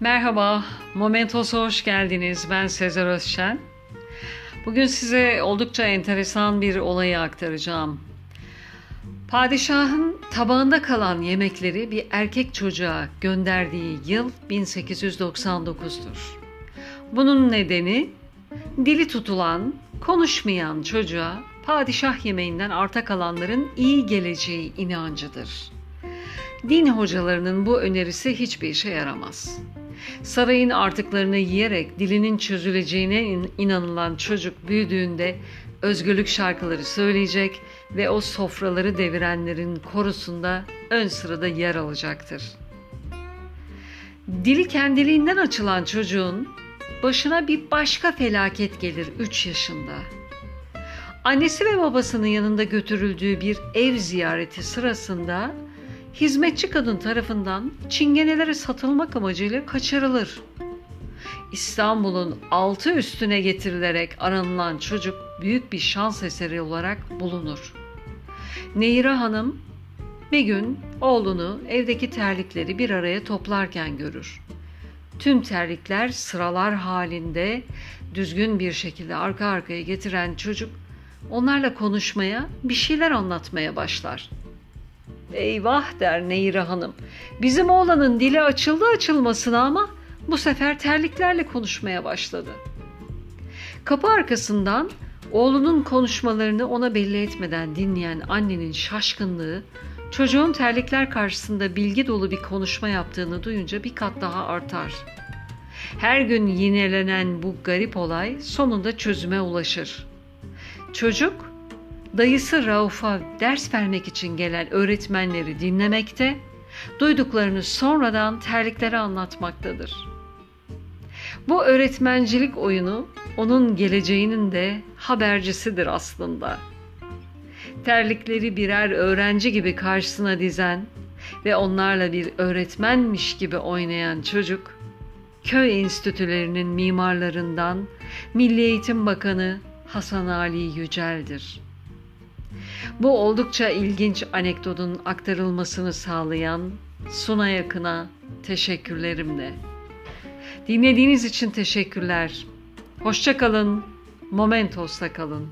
Merhaba, Momentos'a hoş geldiniz. Ben Sezer Özşen. Bugün size oldukça enteresan bir olayı aktaracağım. Padişahın tabağında kalan yemekleri bir erkek çocuğa gönderdiği yıl 1899'dur. Bunun nedeni dili tutulan, konuşmayan çocuğa padişah yemeğinden arta kalanların iyi geleceği inancıdır. Din hocalarının bu önerisi hiçbir işe yaramaz. Sarayın artıklarını yiyerek dilinin çözüleceğine inanılan çocuk büyüdüğünde özgürlük şarkıları söyleyecek ve o sofraları devirenlerin korusunda ön sırada yer alacaktır. Dili kendiliğinden açılan çocuğun başına bir başka felaket gelir 3 yaşında. Annesi ve babasının yanında götürüldüğü bir ev ziyareti sırasında hizmetçi kadın tarafından çingenelere satılmak amacıyla kaçırılır. İstanbul'un altı üstüne getirilerek aranılan çocuk büyük bir şans eseri olarak bulunur. Neyra Hanım bir gün oğlunu evdeki terlikleri bir araya toplarken görür. Tüm terlikler sıralar halinde düzgün bir şekilde arka arkaya getiren çocuk onlarla konuşmaya, bir şeyler anlatmaya başlar. Eyvah der Neyra Hanım. Bizim oğlanın dili açıldı açılmasına ama bu sefer terliklerle konuşmaya başladı. Kapı arkasından oğlunun konuşmalarını ona belli etmeden dinleyen annenin şaşkınlığı çocuğun terlikler karşısında bilgi dolu bir konuşma yaptığını duyunca bir kat daha artar. Her gün yinelenen bu garip olay sonunda çözüme ulaşır. Çocuk dayısı Rauf'a ders vermek için gelen öğretmenleri dinlemekte, duyduklarını sonradan terliklere anlatmaktadır. Bu öğretmencilik oyunu onun geleceğinin de habercisidir aslında. Terlikleri birer öğrenci gibi karşısına dizen ve onlarla bir öğretmenmiş gibi oynayan çocuk, köy enstitülerinin mimarlarından Milli Eğitim Bakanı Hasan Ali Yücel'dir.'' Bu oldukça ilginç anekdotun aktarılmasını sağlayan Suna Yakın'a teşekkürlerimle. Dinlediğiniz için teşekkürler. Hoşça kalın. Momentos'ta kalın.